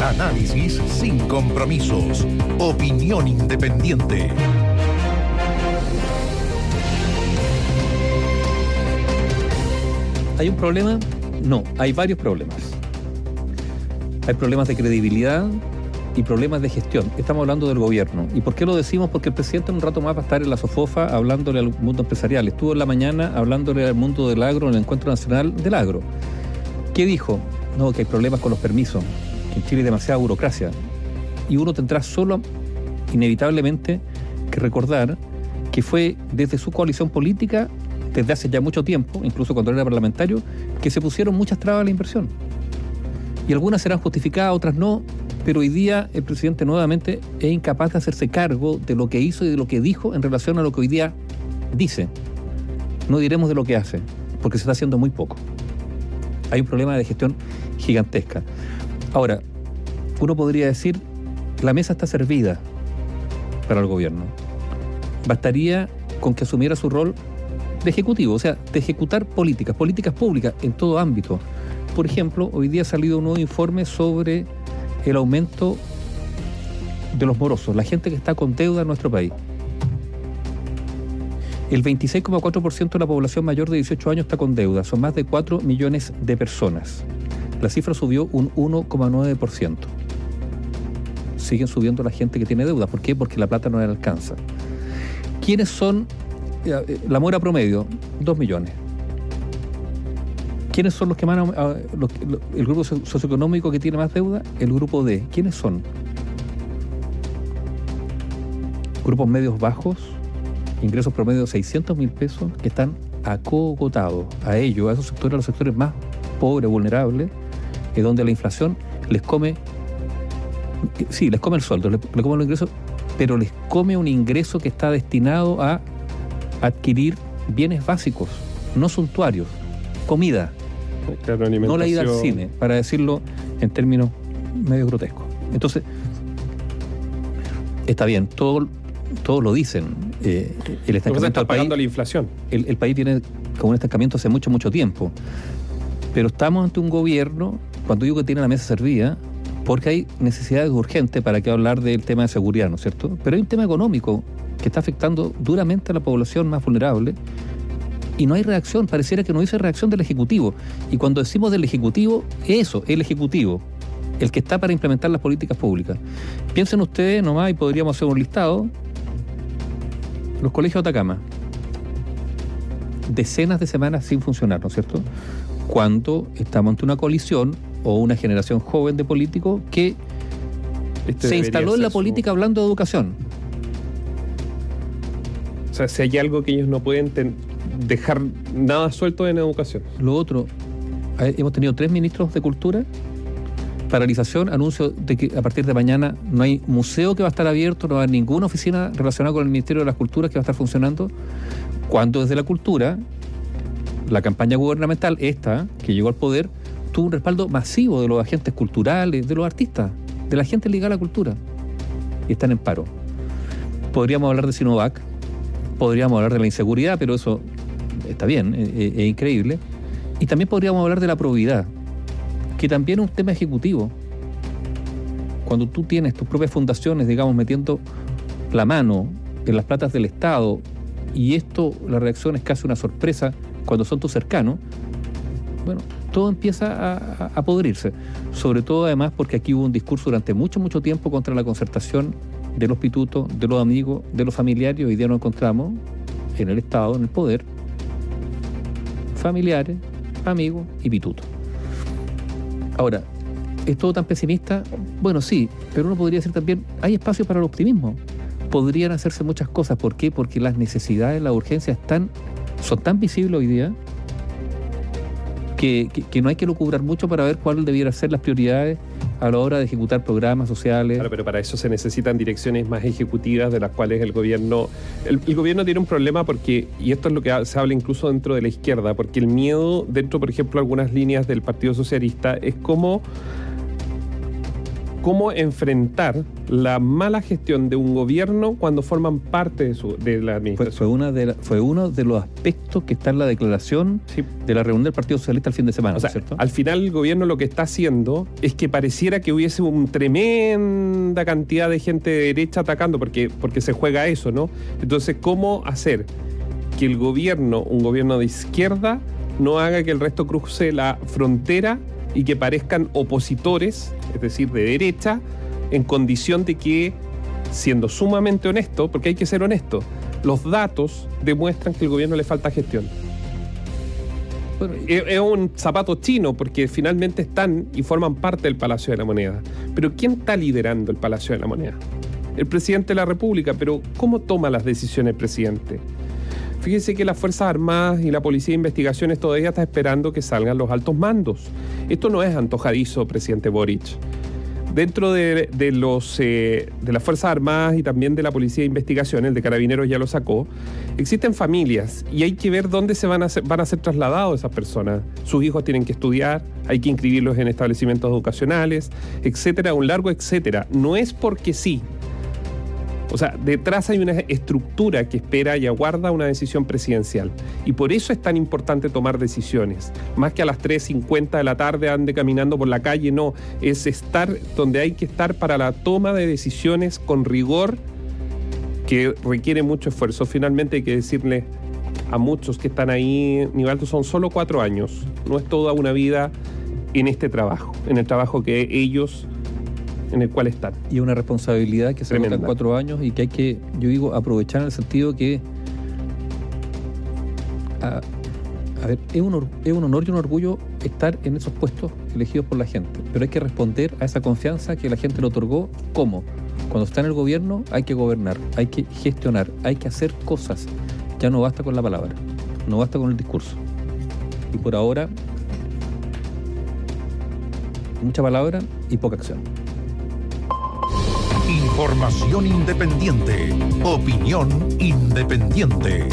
Análisis sin compromisos. Opinión independiente. ¿Hay un problema? No, hay varios problemas. Hay problemas de credibilidad y problemas de gestión. Estamos hablando del gobierno. ¿Y por qué lo decimos? Porque el presidente en un rato más va a estar en la Sofofa hablándole al mundo empresarial. Estuvo en la mañana hablándole al mundo del agro en el Encuentro Nacional del Agro. ¿Qué dijo? No, que hay problemas con los permisos, en Chile hay demasiada burocracia. Y uno tendrá solo, inevitablemente, que recordar que fue desde su coalición política, desde hace ya mucho tiempo, incluso cuando era parlamentario, que se pusieron muchas trabas a la inversión. Y algunas serán justificadas, otras no, pero hoy día el presidente nuevamente es incapaz de hacerse cargo de lo que hizo y de lo que dijo en relación a lo que hoy día dice. No diremos de lo que hace, porque se está haciendo muy poco. Hay un problema de gestión gigantesca. Ahora, uno podría decir, la mesa está servida para el gobierno. Bastaría con que asumiera su rol de ejecutivo, o sea, de ejecutar políticas, políticas públicas en todo ámbito. Por ejemplo, hoy día ha salido un nuevo informe sobre el aumento de los morosos, la gente que está con deuda en nuestro país. El 26,4% de la población mayor de 18 años está con deuda, son más de 4 millones de personas. La cifra subió un 1,9%. Siguen subiendo la gente que tiene deuda. ¿Por qué? Porque la plata no le alcanza. ¿Quiénes son eh, la mora promedio? 2 millones. ¿Quiénes son los que más, los, el grupo socioeconómico que tiene más deuda? El grupo D. ¿Quiénes son? Grupos medios bajos, ingresos promedio de 600 mil pesos, que están acogotados a ellos, a esos sectores, a los sectores más pobres, vulnerables, es donde la inflación les come, sí, les come el sueldo, les, come los ingresos, pero les come un ingreso que está destinado a adquirir bienes básicos, no suntuarios, comida, no la ida al cine, para decirlo en términos medio grotescos. Entonces, está bien, todo, todos lo dicen. Eh, el estancamiento está pagando la inflación. El, el, país viene con un estancamiento hace mucho, mucho tiempo. Pero estamos ante un gobierno, cuando digo que tiene la mesa servida, porque hay necesidades urgentes para que hablar del tema de seguridad, ¿no es cierto? Pero hay un tema económico que está afectando duramente a la población más vulnerable y no hay reacción, pareciera que no dice reacción del Ejecutivo. Y cuando decimos del Ejecutivo, eso, el Ejecutivo, el que está para implementar las políticas públicas. Piensen ustedes nomás y podríamos hacer un listado. Los colegios de Atacama, decenas de semanas sin funcionar, ¿no es cierto? Cuando estamos ante una coalición o una generación joven de políticos que este se instaló en la política hablando de educación. O sea, si hay algo que ellos no pueden dejar nada suelto en educación. Lo otro, hemos tenido tres ministros de cultura, paralización, anuncio de que a partir de mañana no hay museo que va a estar abierto, no hay ninguna oficina relacionada con el Ministerio de las Culturas que va a estar funcionando, cuando desde la cultura, la campaña gubernamental, esta, que llegó al poder, tuvo un respaldo masivo de los agentes culturales, de los artistas, de la gente ligada a la cultura, y están en paro. Podríamos hablar de Sinovac, podríamos hablar de la inseguridad, pero eso está bien, es, es, increíble. Y también podríamos hablar de la probidad, que también es un tema ejecutivo. Cuando tú tienes tus propias fundaciones, digamos, metiendo la mano en las platas del Estado, y esto, la reacción es casi una sorpresa cuando son tus cercanos, bueno, todo empieza a, a, podrirse. Sobre todo además porque aquí hubo un discurso durante mucho, mucho tiempo contra la concertación de los pitutos, de los amigos, de los familiares. Hoy día nos encontramos en el Estado, en el poder, familiares, amigos y pitutos. Ahora, ¿es todo tan pesimista? Bueno, sí, pero uno podría decir también, hay espacio para el optimismo. Podrían hacerse muchas cosas. ¿Por qué? Porque las necesidades, las urgencias están, son tan visibles hoy día que, que, que no hay que lucubrar mucho para ver cuáles debieran ser las prioridades a la hora de ejecutar programas sociales. Claro, pero para eso se necesitan direcciones más ejecutivas de las cuales el gobierno... El, gobierno tiene un problema porque, y esto es lo que se habla incluso dentro de la izquierda, porque el miedo dentro, por ejemplo, algunas líneas del Partido Socialista es como cómo enfrentar la mala gestión de un gobierno cuando forman parte de, su, de la Fue, administración. fue una de la- fue uno de los aspectos que está en la declaración Sí. de la reunión del Partido Socialista el fin de semana, O sea, ¿cierto? al final el gobierno lo que está haciendo es que pareciera que hubiese una tremenda cantidad de gente de derecha atacando, porque, porque se juega eso, ¿no? Entonces, ¿cómo hacer que el gobierno, un gobierno de izquierda, no haga que el resto cruce la frontera y que parezcan opositores, es decir, de derecha, en condición de que, siendo sumamente honesto, porque hay que ser honesto, los datos demuestran que al gobierno le falta gestión. Es un zapato chino porque finalmente están y forman parte del Palacio de la Moneda. Pero ¿quién está liderando el Palacio de la Moneda? El presidente de la República, pero ¿cómo toma las decisiones el presidente? Fíjese que las Fuerzas Armadas y la Policía de Investigaciones todavía está esperando que salgan los altos mandos. Esto no es antojadizo, presidente Boric. Dentro de, los, eh, de las Fuerzas Armadas y también de la Policía de Investigación, el de Carabineros ya lo sacó, existen familias y hay que ver dónde se van a ser, van a ser trasladados esas personas. Sus hijos tienen que estudiar, hay que inscribirlos en establecimientos educacionales, etcétera, un largo etcétera. No es porque sí. O sea, detrás hay una estructura que espera y aguarda una decisión presidencial. Y por eso es tan importante tomar decisiones. Más que a las 3.50 de la tarde ande caminando por la calle, no. Es estar donde hay que estar para la toma de decisiones con rigor que requiere mucho esfuerzo. Finalmente hay que decirle a muchos que están ahí, Nivaldo, son solo cuatro años. No es toda una vida en este trabajo, en el trabajo que ellos, en el cual están. y una responsabilidad que se Tremenda. en cuatro años y que hay que, yo digo, aprovechar en el sentido que a, a ver, es un, es un honor y un orgullo estar en esos puestos elegidos por la gente, pero hay que responder a esa confianza que la gente le otorgó. ¿Cómo? Cuando está en el gobierno hay que gobernar, hay que gestionar, hay que hacer cosas. Ya no basta con la palabra, no basta con el discurso. Y por ahora, mucha palabra y poca acción. Información independiente. Opinión independiente.